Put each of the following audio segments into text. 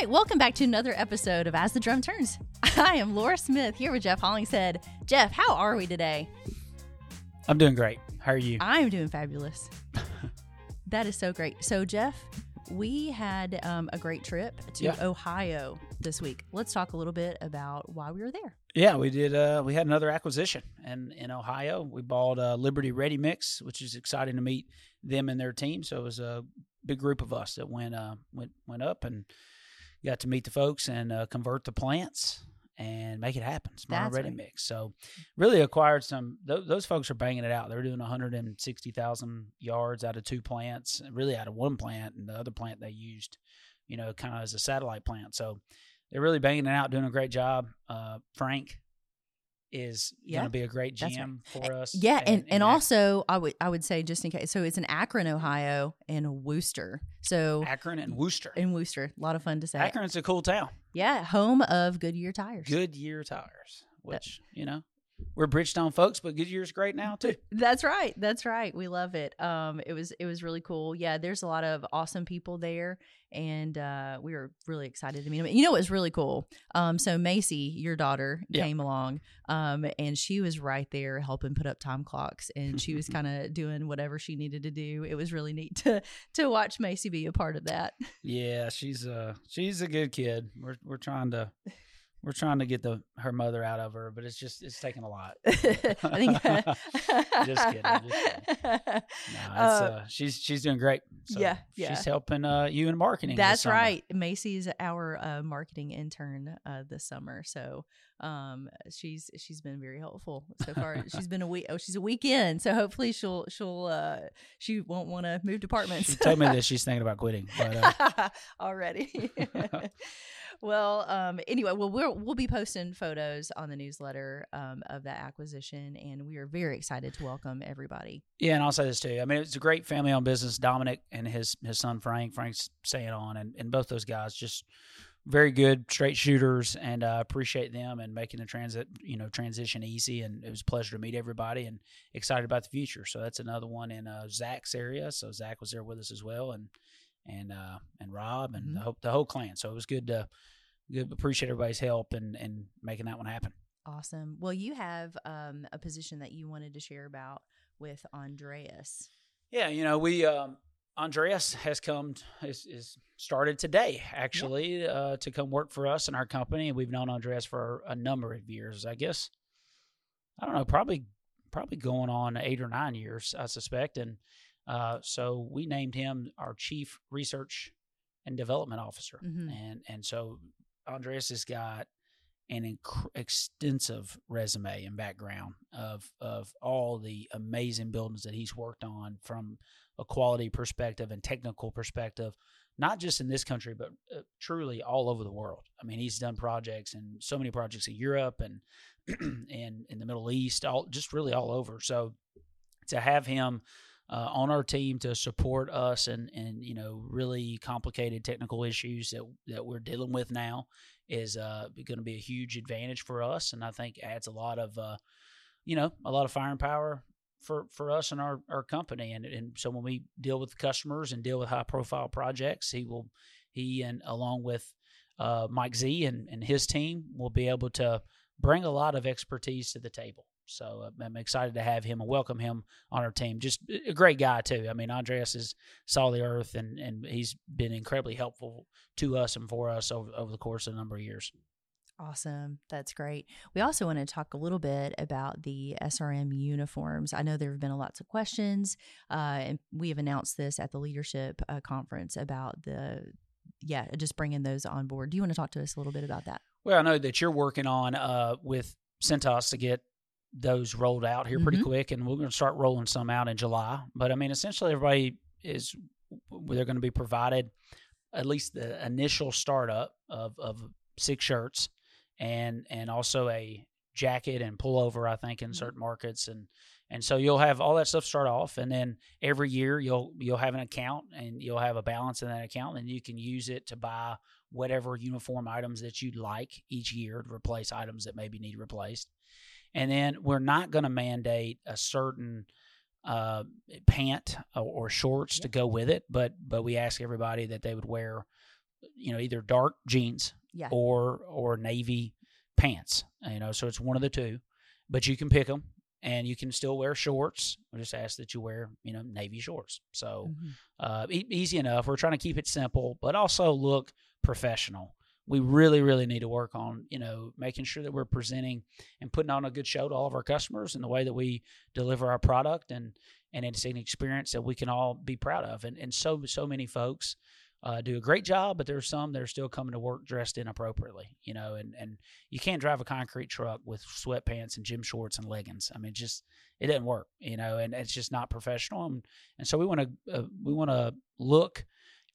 Right, welcome back to another episode of As the Drum Turns. I am Lora Smith here with Jeff Hollingshead. Jeff, how are we today? I'm doing great. How are you? I'm doing fabulous. that is so great. So, Jeff, we had um, a great trip to Yeah. Ohio this week. Let's talk a little bit about why we were there. Yeah, we did. Uh, we had another acquisition, and in Ohio, we bought uh, Liberty Redi Mix, which is exciting to meet them and their team. So it was a big group of us that went uh, went went up and got to meet the folks and uh, convert the plants and make it happen. Smart That's Ready right. Mix. So really acquired some. Th- those folks are banging it out. They're doing 160,000 yards out of two plants, really out of one plant, and the other plant they used, you know, kind of as a satellite plant. So they're really banging it out, doing a great job. Uh, Frank is Yeah, going to be a great GM for us. Yeah, and, and, that- also I would I would say just in case, so it's in Akron, Ohio, and Wooster. So Akron and Wooster. in Wooster, a lot of fun to say. Akron's a cool town. Yeah, home of Goodyear tires. Goodyear tires, which you know we're Bridgestone folks, but Goodyear's great now too. That's right. That's right. We love it. Um, it was it was really cool. Yeah, there's a lot of awesome people there, and uh, we were really excited to meet them. You know, it was really cool. Um, so Macy, your daughter, Yeah. came along, um, and she was right there helping put up time clocks, and she was kind of doing whatever she needed to do. It was really neat to to watch Macy be a part of that. Yeah, she's a she's a good kid. We're we're trying to we're trying to get the her mother out of her, but it's just it's taking a lot. I think. Just kidding, just kidding. No, it's, uh, she's she's doing great. So yeah, yeah. She's helping uh, you in marketing. That's right. Macy's our uh, marketing intern uh, this summer, so um, she's she's been very helpful so far. she's been a week. Oh, she's a weekend, so hopefully she'll she'll uh, she won't want to move departments. She told me that she's thinking about quitting, but uh, already. Well, um, anyway, well we'll we'll be posting photos on the newsletter um, of that acquisition, and we are very excited to welcome everybody. yeah, and I'll say this too. I mean, it's a great family-owned business. Dominic and his his son Frank, Frank's staying on, and and both those guys just very good straight shooters, and uh, appreciate them and making the transit you know transition easy. And it was a pleasure to meet everybody, and excited about the future. So that's another one in uh, Zach's area. So Zach was there with us as well, and and uh, and Rob and the Mhm. whole the whole clan. So it was good to good appreciate everybody's help and and making that one happen. Awesome. Well, you have um, a position that you wanted to share about with Andreas. Yeah, you know, we um Andreas has come is, is started today actually uh, to come work for us in our company. And we've known Andreas for a number of years, I guess. I don't know, probably probably going on eight or nine years, I suspect. And uh, so we named him our chief research and development officer, Mhm. and and so Andreas has got an inc- extensive resume and background of of all the amazing buildings that he's worked on from a quality perspective and technical perspective, not just in this country but uh, truly all over the world. I mean, he's done projects and so many projects in Europe and and in the Middle East, all just really all over. So to have him uh, on our team to support us and and you know really complicated technical issues that that we're dealing with now is uh, going to be a huge advantage for us, and I think adds a lot of uh, you know a lot of firing power for for us and our our company. And and so when we deal with customers and deal with high profile projects, he will he and along with uh, Mike Z and and his team will be able to bring a lot of expertise to the table. So uh, I'm excited to have him and welcome him on our team. Just a great guy too. I mean, Andreas is saw the earth and and he's been incredibly helpful to us and for us over over the course of a number of years. Awesome. That's great. We also want to talk a little bit about the SRM uniforms. I know there have been a lots of questions, uh, and we have announced this at the leadership uh, conference about the, yeah, just bringing those on board. Do you want to talk to us a little bit about that? Well, I know that you're working on uh, with Cintas to get those rolled out here pretty Mhm. quick, and we're going to start rolling some out in July. But I mean, essentially, everybody is they're going to be provided at least the initial startup of of six shirts and and also a jacket and pullover. I think in Mhm. certain markets and. And so you'll have all that stuff start off, and then every year you'll you'll have an account, and you'll have a balance in that account, and you can use it to buy whatever uniform items that you'd like each year to replace items that maybe need replaced. And then we're not going to mandate a certain uh, pant or, or shorts to go with it, but but we ask everybody that they would wear you know, either dark jeans Yeah. or or navy pants. You know, so it's one of the two, but you can pick them, and you can still wear shorts. We just ask that you wear you know navy shorts. So Mhm. uh, e- easy enough. We're trying to keep it simple, but also look professional. We really, really need to work on, you know, making sure that we're presenting and putting on a good show to all of our customers and the way that we deliver our product, and and it's an experience that we can all be proud of. And and so so many folks uh, do a great job, but there's some that are still coming to work dressed inappropriately, you know, and and you can't drive a concrete truck with sweatpants and gym shorts and leggings. I mean, just it doesn't work, you know, and it's just not professional. And and so we want to uh, we want to look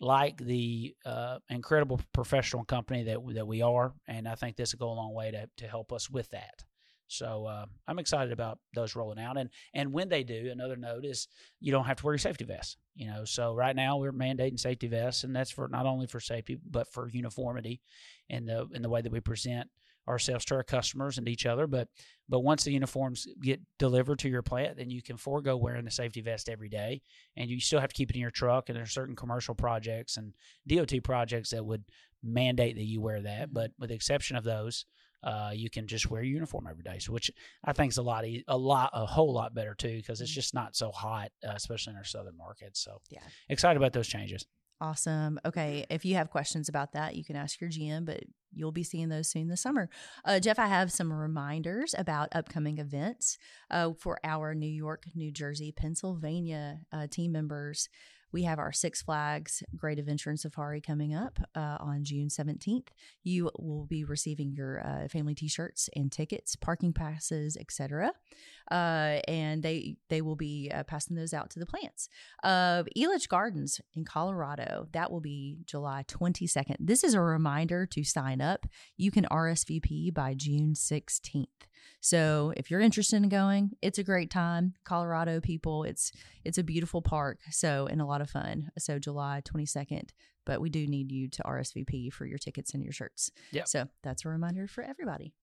like the uh, incredible professional company that that we are, and I think this will go a long way to to help us with that. So uh, I'm excited about those rolling out, and and when they do, another note is you don't have to wear your safety vest. You know, so right now we're mandating safety vests, and that's for not only for safety but for uniformity in the in the way that we present ourselves to our customers and each other. But but once the uniforms get delivered to your plant, then you can forego wearing the safety vest every day, and you still have to keep it in your truck. And there's certain commercial projects and DOT projects that would mandate that you wear that. But with the exception of those, uh, you can just wear your uniform every day. So which I think is a lot, a lot, a whole lot better too, because it's just not so hot, uh, especially in our southern markets. So Yeah. excited about those changes. Awesome. Okay. If you have questions about that, you can ask your GM, but you'll be seeing those soon this summer. Uh, Jeff, I have some reminders about upcoming events uh, for our New York, New Jersey, Pennsylvania uh, team members. We have our Six Flags Great Adventure and Safari coming up uh, on June 17th. You will be receiving your uh, family t-shirts and tickets, parking passes, etc. Uh, and they they will be uh, passing those out to the plants of Elitch Gardens in Colorado. That will be July 22nd. This is a reminder to sign up. You can RSVP by June 16th. So if you're interested in going, it's a great time. Colorado people, it's it's a beautiful park. So and a lot of fun. So July 22nd. But we do need you to RSVP for your tickets and your shirts. Yeah. So that's a reminder for everybody.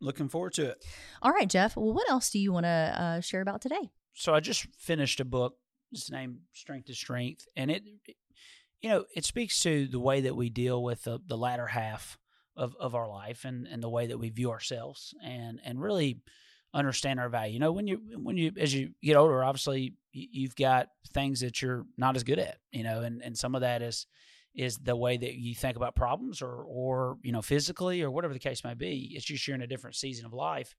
Looking forward to it. All right, Jeff. Well, what else do you want to uh, share about today? so I just finished a book. It's named Strength to Strength, and it, you know, it speaks to the way that we deal with the, the latter half of, of our life and, and the way that we view ourselves and and really understand our value. You know, when you when you as you get older, obviously you've got things that you're not as good at. You know, and and some of that is is the way that you think about problems or or you know physically or whatever the case may be. It's just you're in a different season of life,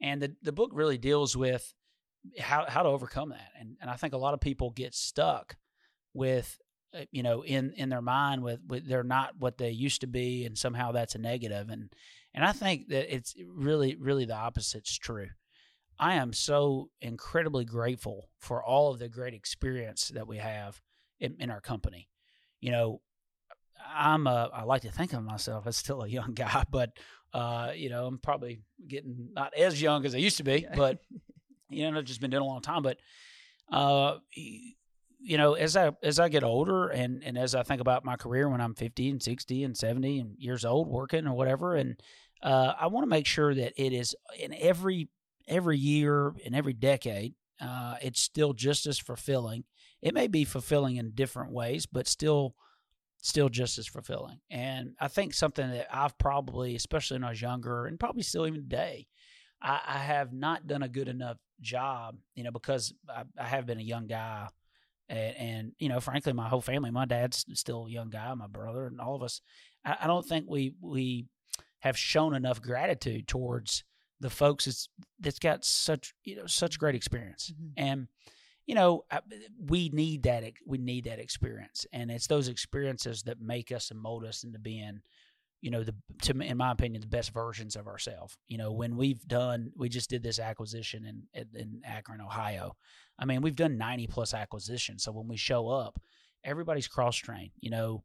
and the the book really deals with how how to overcome that. And and I think a lot of people get stuck with you know in in their mind with, with they're not what they used to be and somehow that's a negative and and I think that it's really really the opposite's true. I am so incredibly grateful for all of the great experience that we have in, in our company. You know, I'm a, I like to think of myself as still a young guy, but uh, you know, I'm probably getting not as young as I used to be, but you know, I've just been doing a long time. But uh, you know, as I as I get older and and as I think about my career when I'm 50 and 60 and 70 and years old working or whatever, and uh, I want to make sure that it is in every every year in every decade, uh, it's still just as fulfilling. It may be fulfilling in different ways, but still still just as fulfilling. And I think something that I've probably, especially when I was younger, and probably still even today, I, I have not done a good enough job, you know, because I, I have been a young guy. And, and, you know, frankly, my whole family, my dad's still a young guy, my brother, and all of us. I, I don't think we we have shown enough gratitude towards the folks that's, that's got such you know such great experience Mhm. and you know I, we need that we need that experience and it's those experiences that make us and mold us into being you know the to in my opinion the best versions of ourselves you know when we've done we just did this acquisition in in- Akron Ohio i mean we've done 90 plus acquisitions so when we show up everybody's cross trained you know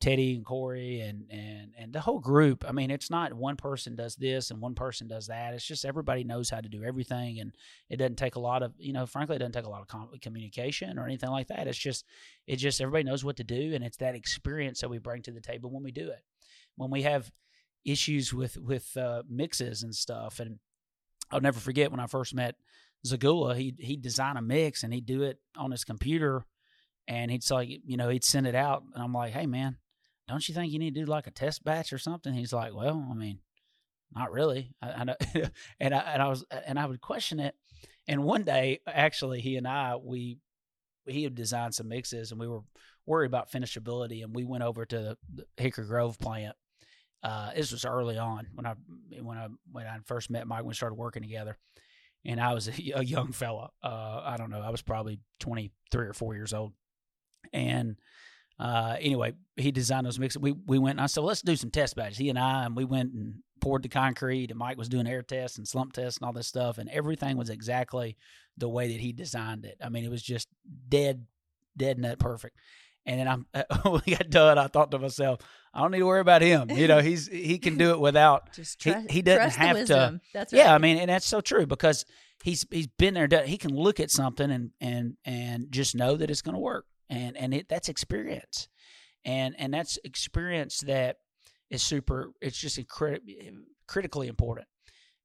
Teddy and Corey and and and the whole group. I mean, it's not one person does this and one person does that. It's just everybody knows how to do everything, and it doesn't take a lot of you know. Frankly, it doesn't take a lot of com- communication or anything like that. It's just it just everybody knows what to do, and it's that experience that we bring to the table when we do it. When we have issues with with uh, mixes and stuff, and I'll never forget when I first met Zagula. He he'd design a mix and he'd do it on his computer, and he'd say, you know, he'd send it out, and I'm like, hey man don't you think you need to do like a test batch or something? He's like, well, I mean, not really. I, I know, and I and I was and I would question it. And one day, actually, he and I we he had designed some mixes, and we were worried about finishability, and we went over to the Hickory Grove plant. Uh, this was early on when I when I when I first met Mike when we started working together, and I was a, a young fella. Uh, I don't know, I was probably twenty three or four years old, and uh, anyway, he designed those mixes. We we went and I said, well, let's do some test batches. He and I and we went and poured the concrete, and Mike was doing air tests and slump tests and all this stuff, and everything was exactly the way that he designed it. I mean, it was just dead, dead nut perfect. And then I'm when we got done, I thought to myself, I don't need to worry about him. You know, he's he can do it without. Just he, trust, he doesn't trust the have to. That's right. Yeah, I mean, and that's so true because he's he's been there. Done, he can look at something and and and just know that it's going to work, and and it that's experience, and and that's experience that is super. It's just incredi- critically important,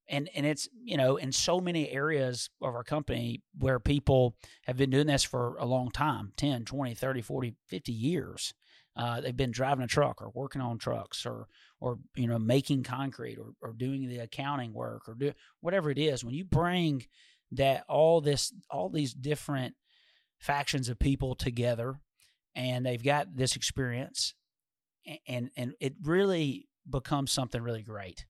and and it's you know in so many areas of our company where people have been doing this for a long time 10 20 30 40 50 years uh, they've been driving a truck or working on trucks or or you know making concrete or, or doing the accounting work or do whatever it is. When you bring that all this all these different factions of people together and they've got this experience and and it really becomes something really great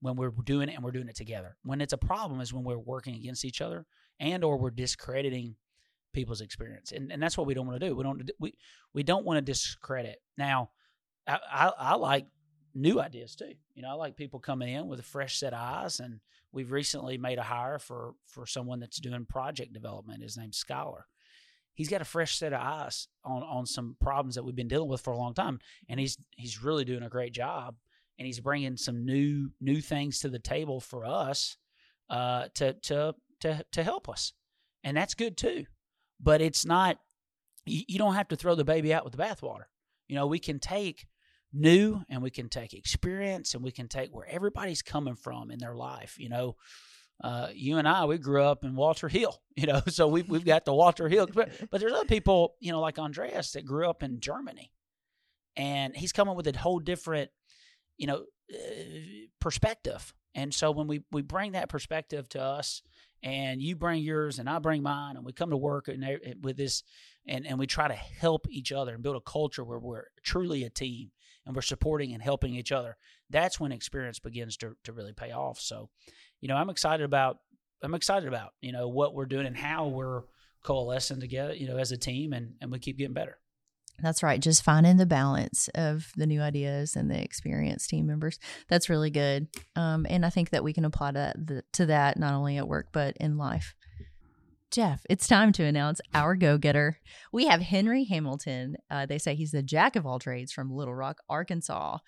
when we're doing it and we're doing it together. When it's a problem is when we're working against each other and or we're discrediting people's experience. And, and that's what we don't want to do. We don't we, we don't want to discredit. Now I, I, I like new ideas too. You know i like people coming in with a fresh set of eyes and we've recently made a hire for for someone that's doing project development. His name's scholar he's got a fresh set of eyes on on some problems that we've been dealing with for a long time and he's he's really doing a great job and he's bringing some new new things to the table for us uh, to to to to help us, and that's good too. But it's not you, you don't have to throw the baby out with the bathwater. You know, we can take new and we can take experience and we can take where everybody's coming from in their life. You know, uh, you and I we grew up in Walter Hill. You know, so we we've got the Walter Hill. But, but there's other people, you know, like Andreas that grew up in Germany, and he's coming with a whole different you know uh, perspective. And so when we we bring that perspective to us and you bring yours and i bring mine and we come to work and they- with this and and we try to help each other and build a culture where we're truly a team and we're supporting and helping each other that's when experience begins to to really pay off. So you know i'm excited about i'm excited about you know what we're doing and how we're coalescing together you know as a team and and we keep getting better That's right. Just finding the balance of the new ideas and the experienced team members. That's really good. Um, and I think that we can apply that to that not only at work but in life. Jeff, it's time to announce our go getter. We have Henry Hamilton. Uh, they say he's the jack of all trades from Little Rock, Arkansas.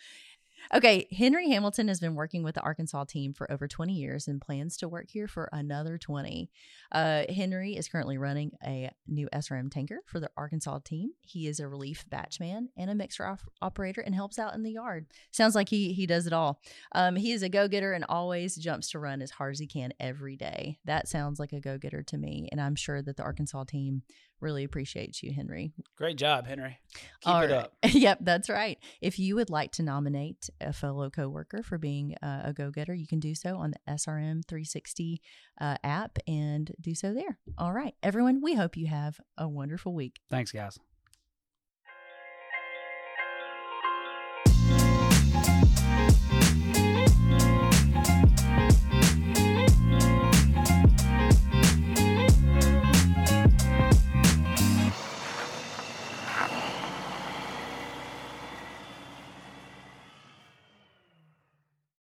Okay, Henry Hamilton has been working with the Arkansas team for over 20 years and plans to work here for another 20. Uh, Henry is currently running a new SRM tanker for the Arkansas team. He is a relief batchman and a mixer op- operator and helps out in the yard. Sounds like he he does it all. Um, he is a go getter and always jumps to run as hard as he can every day. That sounds like a go getter to me, and I'm sure that the Arkansas team really appreciates you, Henry. great job henry keep All it right. up yep, that's right. If you would like to nominate a fellow coworker for being uh, a go getter, you can do so on the SRM 360 uh, app and do so there. All right, everyone, we hope you have a wonderful week. thanks guys